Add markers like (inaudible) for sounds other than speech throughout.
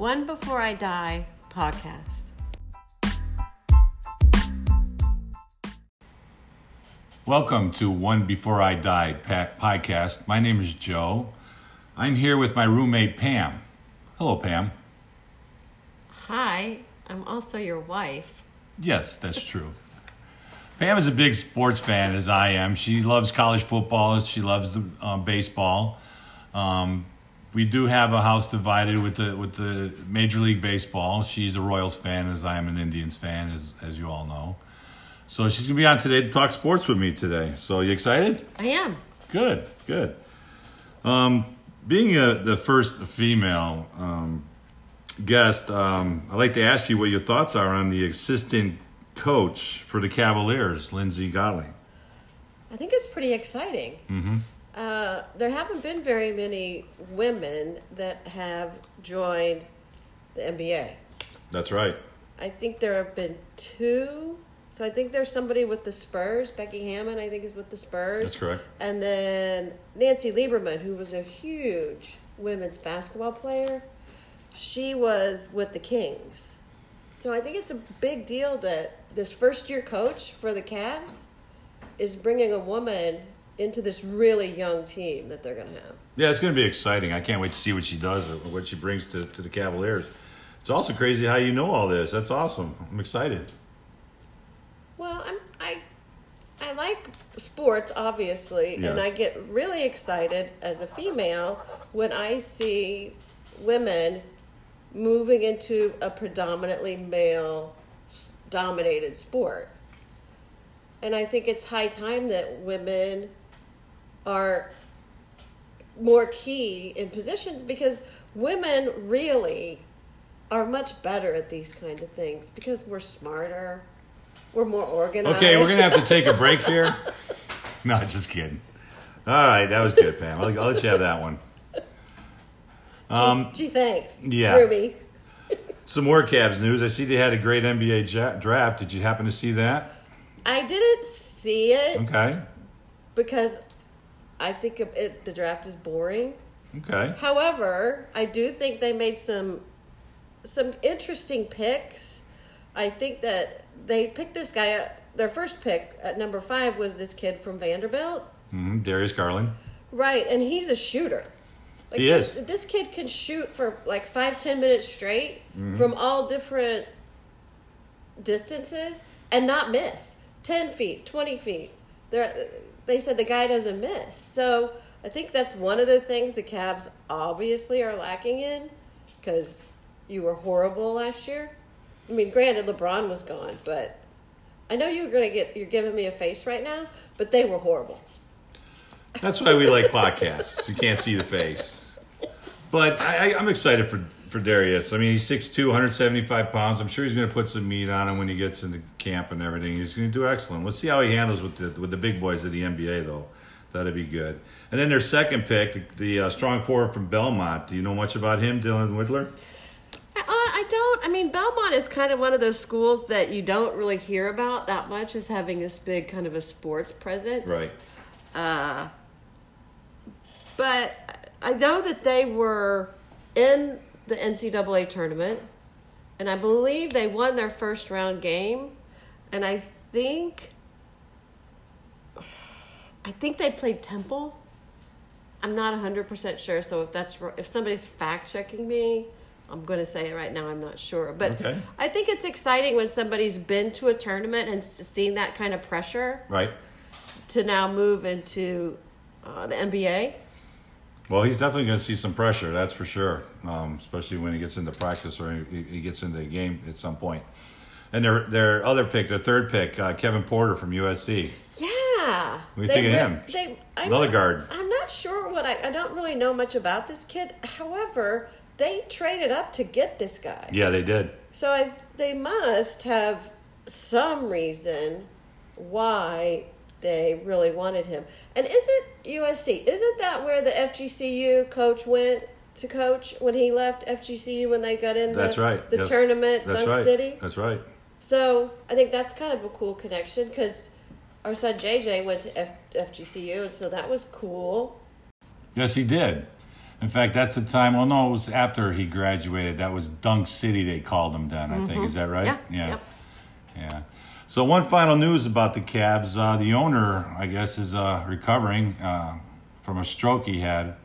One Before I Die podcast. Welcome to One Before I Died pa- podcast. My name is Joe. I'm here with my roommate Pam. Hello, Pam. Hi, I'm also your wife. Yes, that's true. Pam is a big sports fan, as I am. She loves college football. She loves the uh, baseball. Um, we do have a house divided with the with the Major League Baseball. She's a Royals fan, as I am an Indians fan, as as you all know. So she's gonna be on today to talk sports with me today. So you excited? I am. Good, good. Um, being a, the first female um, guest, um, I'd like to ask you what your thoughts are on the assistant coach for the Cavaliers, Lindsay Gottlieb. I think it's pretty exciting. Mm-hmm. Uh, there haven't been very many women that have joined the NBA. That's right. I think there have been two. So I think there's somebody with the Spurs. Becky Hammon, I think, is with the Spurs. That's correct. And then Nancy Lieberman, who was a huge women's basketball player, she was with the Kings. So I think it's a big deal that this first year coach for the Cavs is bringing a woman into this really young team that they're going to have. Yeah, it's going to be exciting. I can't wait to see what she does or what she brings to, to the Cavaliers. It's also crazy how you know all this. That's awesome. I'm excited. Well, I'm I I like sports obviously, Yes. and I get really excited as a female when I see women moving into a predominantly male dominated sport. And I think it's high time that women are more key in positions because women really are much better at these kind of things because we're smarter, we're more organized. Okay, we're to have to take a break (laughs) here. No, just kidding. All right, that was good, Pam. I'll, I'll let you have that one. Um, Gee, thanks. yeah. Ruby. (laughs) Some more Cavs news. I see they had a great NBA ja- draft. Did you happen to see that? I didn't see it Okay. because I think it, the draft is boring. Okay. However, I do think they made some some interesting picks. I think that they picked this guy. Up, their first pick at number five was this kid from Vanderbilt, hmm Darius Garland. right? And he's a shooter. Like He this, is. This kid can shoot for like five, ten minutes straight Mm-hmm. from all different distances and not miss. Ten feet, twenty feet. They said the guy doesn't miss. So I think that's one of the things the Cavs obviously are lacking in because you were horrible last year. I mean, granted, LeBron was gone, but I know you're gonna get. You're giving me a face right now, but they were horrible. That's why we like podcasts. You can't see the face. But I, I'm excited for, for Darius. I mean, he's 6'2", 175 pounds. I'm sure he's going to put some meat on him when he gets into camp and everything. He's going to do excellent. Let's see how he handles with the with the big boys of the NBA, though. That'd be good. And then their second pick, the, the uh, strong forward from Belmont. Do you know much about him, Dylan Windler? I, uh, I don't. I mean, Belmont is kind of one of those schools that you don't really hear about that much as having this big kind of a sports presence. Right. Uh, but I know that they were in the NCAA tournament, and I believe they won their first round game, and I think. I think they played Temple. I'm not 100% sure, so if that's if somebody's fact checking me, I'm going to say it right now. I'm not sure, but Okay. I think it's exciting when somebody's been to a tournament and s- seen that kind of pressure Right. to now move into uh, the NBA. Well, he's definitely going to see some pressure, that's for sure. Um, especially when he gets into practice or he, he gets into a game at some point. And their their other pick, their third pick, uh, Kevin Porter from USC. Yeah. What do you think of him? They, I'm Another not- guard. I'm not sure what I, I don't really know much about this kid. However, they traded up to get this guy. Yeah, they did. So I, they must have some reason why they really wanted him. And isn't USC, isn't that where the FGCU coach went to coach when he left FGCU when they got in That's the, right. the Yes. tournament, That's Dunk right. City? That's right. So I think that's kind of a cool connection because our son JJ went to F- FGCU, and so that was cool. Yes, he did. In fact, that's the time. Well, no, it was after he graduated. That was Dunk City. They called him then. I think is that right? Mm-hmm. Yeah, Yeah. yep. Yeah. So one final news about the Cavs. Uh, the owner, I guess, is uh, recovering uh, from a stroke he had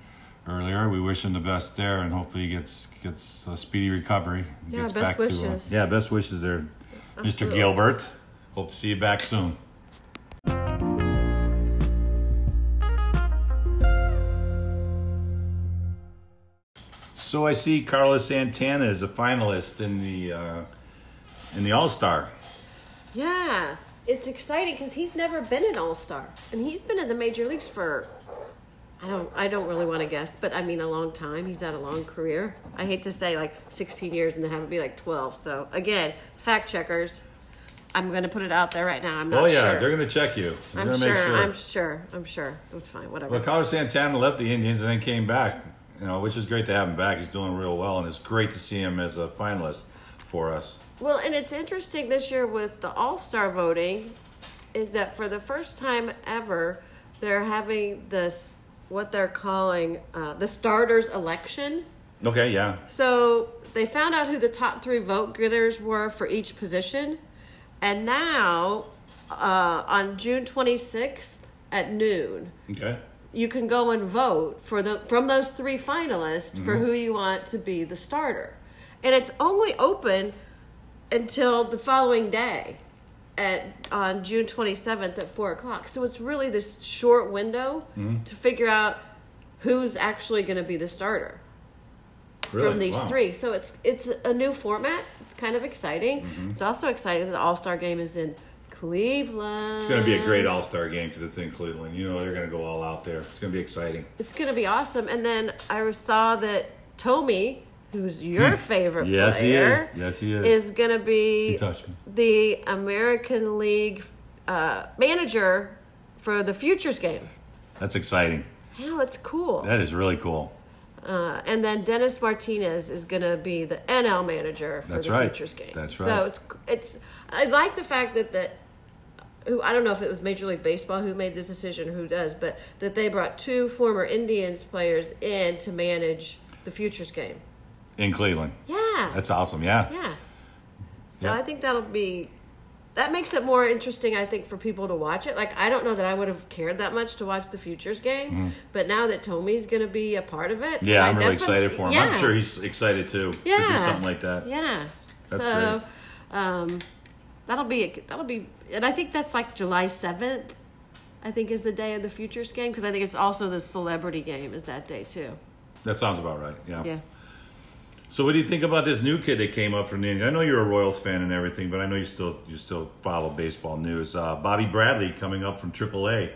earlier. We wish him the best there, and hopefully he gets gets a speedy recovery. Yeah, gets best to, uh, wishes. yeah, best wishes there, Mr. Gilbert. Hope to see you back soon. So I see Carlos Santana is a finalist in the uh, in the All Star. Yeah, it's exciting because he's never been an All Star, and he's been in the major leagues for. I don't. I don't really want to guess, but I mean a long time. He's had a long career. I hate to say like 16 years and then have it be like 12. So again, fact checkers. I'm going to put it out there right now. I'm not Oh yeah, sure. they're going to check you. They're I'm sure, sure. I'm sure. I'm sure. That's fine. Whatever. Well, Carlos Santana left the Indians and then came back. You know, which is great to have him back. He's doing real well, and it's great to see him as a finalist for us. Well, and it's interesting this year with the All Star voting, is that for the first time ever, they're having this what they're calling uh, the starters election. Okay, yeah, So they found out who the top three vote getters were for each position, and now uh, on June 26th at noon, okay, you can go and vote for the from those three finalists for Mm-hmm. who you want to be the starter, and it's only open until the following day, at on June twenty seventh at four o'clock. So it's really this short window Mm-hmm. to figure out who's actually going to be the starter really? from these Wow. three. So it's it's a new format. It's kind of exciting. Mm-hmm. It's also exciting that the All Star game is in Cleveland. It's going to be a great All Star game because it's in Cleveland. You know, they're going to go all out there. It's going to be exciting. It's going to be awesome. And then I saw that Tommy, who's your favorite Hmm. Yes, he is. Yes, he is. is going to be He touched me. the American League uh, manager for the Futures game. That's exciting. Yeah, that's cool. That is really cool. Uh, and then Dennis Martinez is going to be the NL manager for That's the right. Futures game. That's right. So it's it's. I like the fact that that. Who I don't know if it was Major League Baseball who made this decision who does, but that they brought two former Indians players in to manage the Futures game. In Cleveland. Yeah. That's awesome. Yeah. yeah. So Yeah. I think that'll be. That makes it more interesting, I think, for people to watch it. Like, I don't know that I would have cared that much to watch the Futures game, but now that Tommy's going to be a part of it. Yeah, I'm really excited for him. Yeah. I'm sure he's excited too to do Yeah. something like that. Yeah. That's so, um, that'll be that'll be, and I think that's like July seventh. I think is the day of the Futures game because I think it's also the celebrity game is that day too. That sounds about right. Yeah. Yeah. So, what do you think about this new kid that came up from the Indians? I know you're a Royals fan and everything, but I know you still you still follow baseball news. Uh, Bobby Bradley coming up from AAA,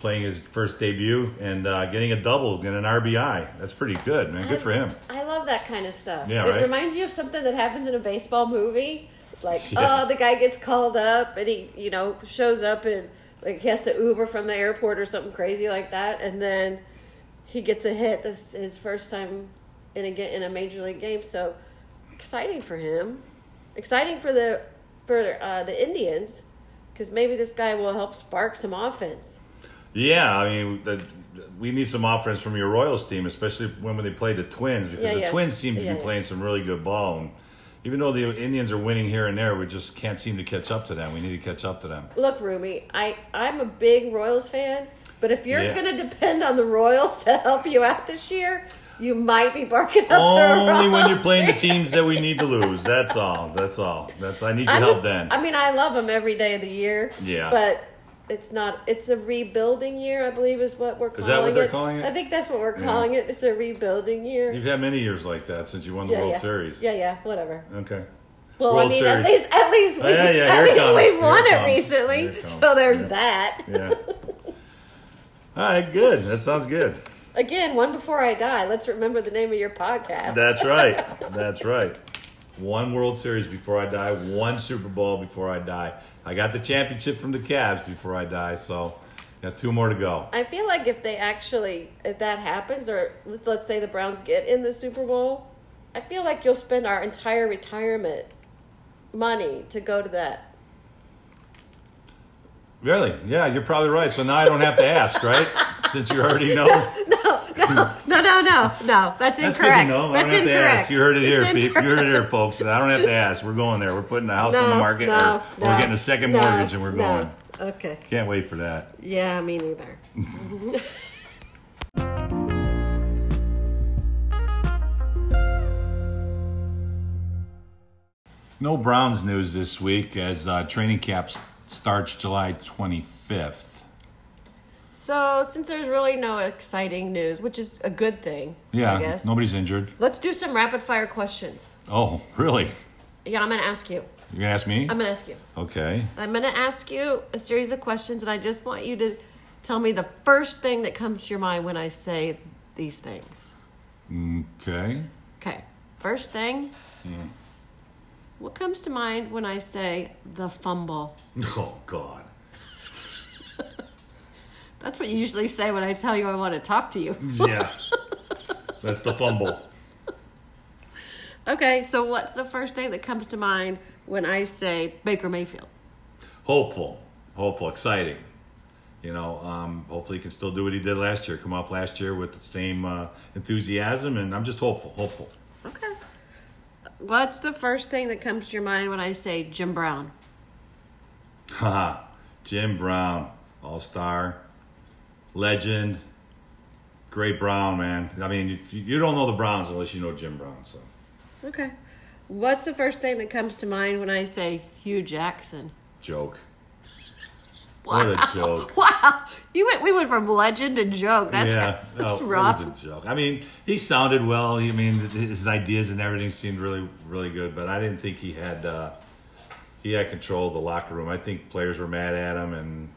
playing his first debut and uh, getting a double and an RBI. That's pretty good, man. Good for him. I love that kind of stuff. Yeah, it right? reminds you of something that happens in a baseball movie. Like, (laughs) Yeah. oh, the guy gets called up and he, you know, shows up and like he has to Uber from the airport or something crazy like that, and then he gets a hit. This his first time in a in a major league game. So exciting for him. Exciting for the for uh, the Indians because maybe this guy will help spark some offense. Yeah, I mean, the, we need some offense from your Royals team, especially when they play the Twins, because Yeah, the yeah. Twins seem to Yeah, be playing some really good ball. And even though the Indians are winning here and there, we just can't seem to catch up to them. We need to catch up to them. Look, Rumi, I I'm a big Royals fan, but if you're Yeah. going to depend on the Royals to help you out this year, you might be barking up the Only when you're playing the teams that we need to (laughs) lose. That's all. That's all. That's I need your I help mean, then. I mean, I love them every day of the year. Yeah. but it's not. It's a rebuilding year, I believe, is what we're calling that what they're it. calling it? I think that's what we're calling it. It's a rebuilding year. You've had many years like that since you won the yeah, World yeah. Series. Yeah, yeah, whatever. Okay. Well, World I mean, Series. at least at least we oh, yeah, yeah, at least comes. we've won it it, recently, it so there's that. Yeah. (laughs) all right. Good. That sounds good. Again, one before I die. Let's remember the name of your podcast. That's right. (laughs) That's right. One World Series before I die. One Super Bowl before I die. I got the championship from the Cavs before I die. So got two more to go. I feel like if they actually, if that happens, or let's, let's say the Browns get in the Super Bowl, I feel like you'll spend our entire retirement money to go to that. Really? Yeah, you're probably right. So now I don't have to ask, right? (laughs) Since you already know. (laughs) No, no, (laughs) no, no, no. That's That's good to incorrect. know. I That's don't have to incorrect. ask. You heard it here, people. You heard it here, folks. I don't have to ask. We're going there. We're putting the house on the market. no, or, no, we're getting a second no, mortgage and we're no. going. Okay. Can't wait for that. Yeah, me neither. (laughs) No Browns news this week as uh, training camp starts July 25th. So, since there's really no exciting news, which is a good thing, Yeah, I guess. nobody's injured. Let's do some rapid fire questions. Oh, really? Yeah, I'm going to ask you. You're gonna ask me? I'm going to ask you. Okay. I'm going to ask you a series of questions, and I just want you to tell me the first thing that comes to your mind when I say these things. Okay. Okay. First thing. Hmm. What comes to mind when I say the fumble? (laughs) Oh God. That's what you usually say when I tell you I want to talk to you. (laughs) Yeah. That's the fumble. Okay, so what's the first thing that comes to mind when I say Baker Mayfield? Hopeful. Hopeful. Exciting. You know, um, hopefully he can still do what he did last year. Come off last year with the same uh, enthusiasm, and I'm just hopeful. Hopeful. Okay. What's the first thing that comes to your mind when I say Jim Brown? Haha. (laughs) Jim Brown, All Star, legend, great Brown man. I mean, you, you don't know the Browns unless you know Jim Brown. So Okay. What's the first thing that comes to mind when I say Hue Jackson? joke. What a joke. (laughs) Wow, you went. We went from legend to joke. That's yeah, (laughs) that's no, rough. Was a joke. I mean, he sounded well. I mean, his ideas and everything seemed really, really good. But I didn't think he had uh, he had control of the locker room. I think players were mad at him, and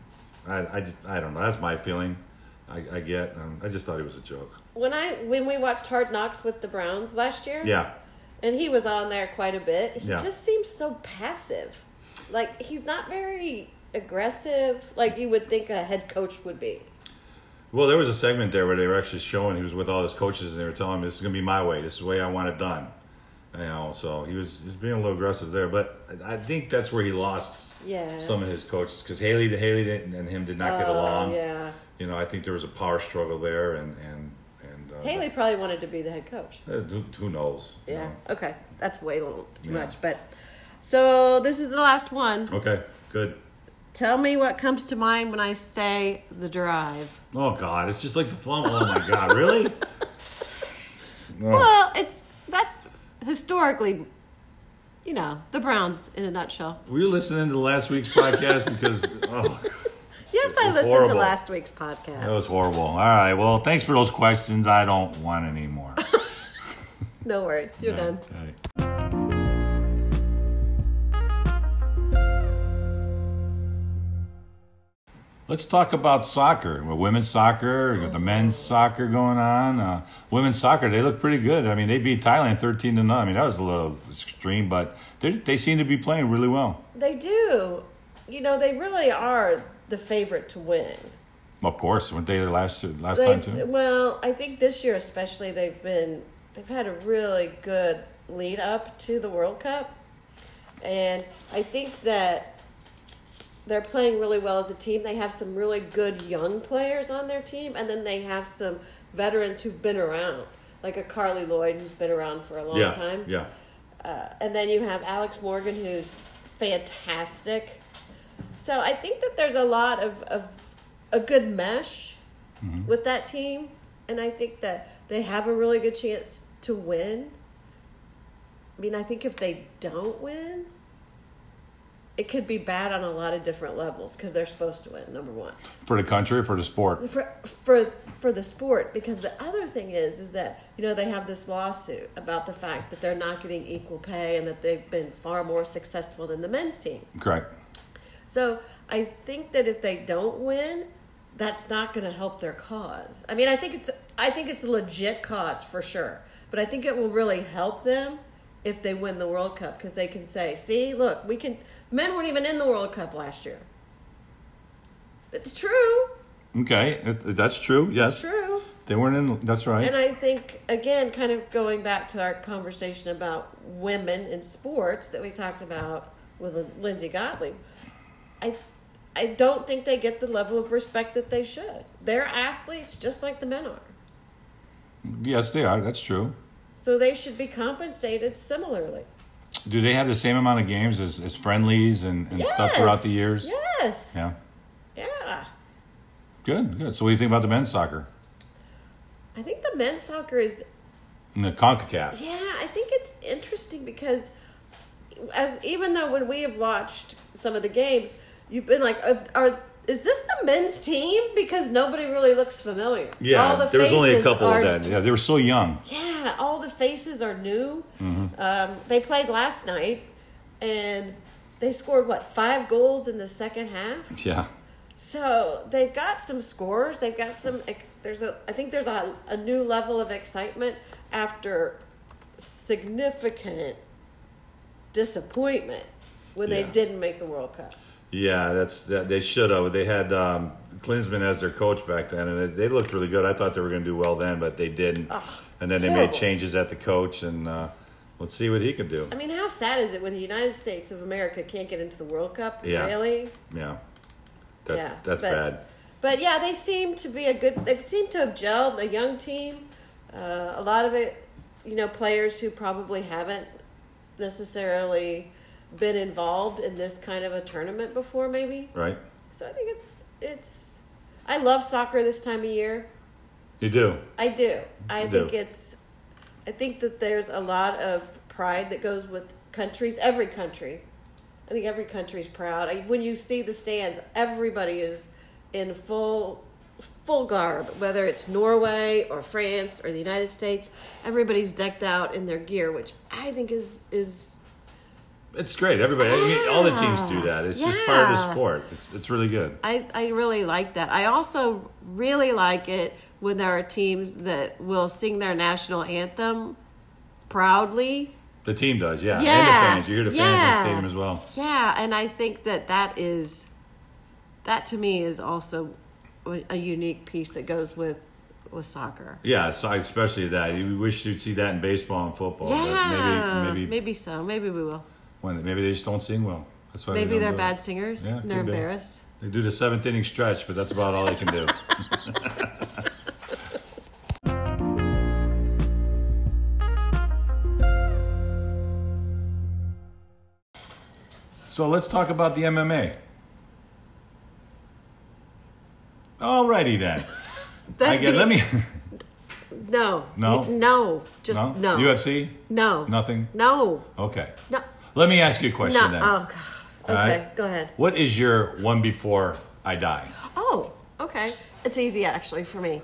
I, I, just, I don't know. That's my feeling. I, I get. Um, I just thought he was a joke. When I when we watched Hard Knocks with the Browns last year, Yeah, and he was on there quite a bit. He Yeah. just seems so passive. Like he's not very aggressive like you would think a head coach would be. Well, there was a segment there where they were actually showing he was with all his coaches and they were telling him this is going to be my way. This is the way I want it done. You know, so he was he was being a little aggressive there, but I think that's where he lost Yeah. some of his coaches because Haley, the Haley didn't, and him did not get Oh, along. yeah. You know, I think there was a power struggle there, and and and uh, Haley probably wanted to be the head coach. uh, who, who knows? you Yeah. know. Okay. That's way long, too Yeah. much. But so this is the last one. Okay. Good. Tell me what comes to mind when I say the drive. Oh God, it's just like the fun. Oh my God, really? (laughs) Oh. Well, it's that's historically, you know, the Browns in a nutshell. Were you listening to last week's podcast? Because oh, Yes, I listened horrible. to last week's podcast. that was horrible. All right. Well, thanks for those questions. I don't want any more. (laughs) no worries, you're done. Okay. Let's talk about soccer. Well, women's soccer, got the men's soccer going on. Uh, women's soccer, they look pretty good. I mean, they beat Thailand 13 to none. I mean, that was a little extreme, but they they seem to be playing really well. They do. You know, they really are the favorite to win. Of course, weren't they last last They, time too? well, I think this year especially they've been they've had a really good lead up to the World Cup, and I think that they're playing really well as a team. They have some really good young players on their team, and then they have some veterans who've been around, like a Carli Lloyd who's been around for a long yeah, time. yeah. Uh, and then you have Alex Morgan, who's fantastic. So I think that there's a lot of, of a good mesh mm-hmm. with that team. And I think that they have a really good chance to win. I mean, I think if they don't win, it could be bad on a lot of different levels because they're supposed to win, number one For the country, for the sport. for for for the sport because the other thing is is that you know they have this lawsuit about the fact that they're not getting equal pay and that they've been far more successful than the men's team. Correct. So I think that if they don't win, that's not going to help their cause. I mean, I think it's I think it's a legit cause for sure, but I think it will really help them if they win the World Cup because they can say, "See, look, we can." Men weren't even in the World Cup last year. It's true. Okay, that's true. Yes, It's true. they weren't in. That's right. And I think, again, kind of going back to our conversation about women in sports that we talked about with Lindsay Gottlieb, I, I don't think they get the level of respect that they should. They're athletes just like the men are. Yes, they are. That's true. So they should be compensated similarly. Do they have the same amount of games as, as friendlies and, and stuff throughout the years? Yes. Yeah. Yeah. Good, good. So what do you think about the men's soccer? I think the men's soccer is And the CONCACAF. Yeah, I think it's interesting because as even though when we have watched some of the games, you've been like, are, are is this the men's team? Because nobody really looks familiar. Yeah, all the there was only a couple are, of that. Yeah, they were so young. Yeah, all the faces are new. Mm-hmm. Um, they played last night, and they scored what five goals in the second half. Yeah. So they've got some scores. They've got some. There's a. I think there's a, a new level of excitement after significant disappointment when they didn't make the World Cup. Yeah, that's that. They should have. They had um, Klinsmann as their coach back then, and it, they looked really good. I thought they were going to do well then, but they didn't. Ugh, and then they made changes at the coach, and uh, let's see what he can do. I mean, how sad is it when the United States of America can't get into the World Cup? Yeah. Really? Yeah, that's Yeah, that's but- bad. But yeah, they seem to be a good. They seem to have gelled a young team. Uh, a lot of it, you know, players who probably haven't necessarily been involved in this kind of a tournament before, maybe. Right? So I think it's it's. I love soccer this time of year. You do. I do. I You think do. it's. I think that there's a lot of pride that goes with countries. Every country, I think every country's proud. I, when you see the stands, everybody is in full full garb. Whether it's Norway or France or the United States, everybody's decked out in their gear, which I think is is It's great. Everybody, I mean, all the teams do that. It's just part of the sport. It's it's really good. I, I really like that. I also really like it when there are teams that will sing their national anthem proudly. The team does, yeah. And Yeah, the fans. You hear the fans in the stadium as well. Yeah, and I think that that is that to me is also a a unique piece that goes with with soccer. Yeah, so especially that. You wish you'd see that in baseball and football. yeah, maybe maybe maybe so. Maybe we will. When maybe they just don't sing well. That's why they Maybe do it. bad singers. Yeah, they're could be. embarrassed. They do the seventh inning stretch, but that's about all they can do. (laughs) so let's talk about the MMA. Alrighty then. I get. be- Let me. (laughs) No. No? No. Just No. no. UFC. No. Nothing. No. Okay. No. Let me ask you a question No. then. Oh God. All Okay. right. Go ahead. What is your one before I die? Oh, okay. It's easy actually for me.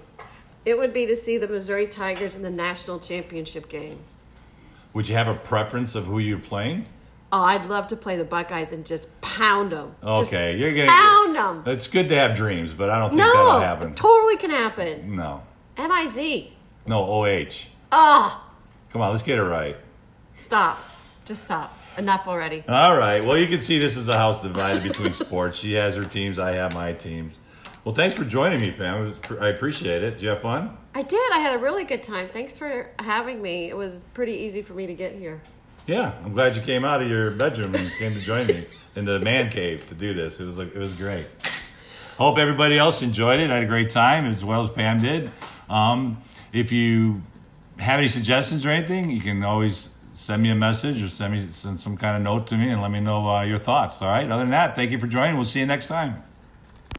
It would be to see the Missouri Tigers in the national championship game. Would you have a preference of who you're playing? Oh, I'd love to play the Buckeyes and just pound them. Okay, you're gonna. pound them. It's good to have dreams, but I don't think that'll No, happen. totally can happen. No, M I Z. no. OH. Oh, Come on, let's get it right. stop. Just stop. Enough already. All right. Well, you can see this is a house divided between sports. She has her teams. I have my teams. Well, thanks for joining me, Pam. I appreciate it. Did you have fun? I did. I had a really good time. Thanks for having me. It was pretty easy for me to get here. Yeah, I'm glad you came out of your bedroom and came to join me (laughs) in the man cave to do this. It was like it was great. Hope everybody else enjoyed it. I had a great time as well as Pam did. Um, if you have any suggestions or anything, you can always send me a message or send me send some kind of note to me and let me know uh, your thoughts. All right. Other than that, thank you for joining. We'll see you next time.